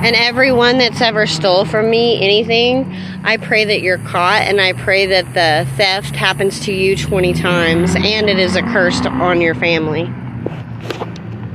And everyone that's ever stole from me anything, I pray that you're caught and I pray that the theft happens to you 20 times and it is a curse on your family.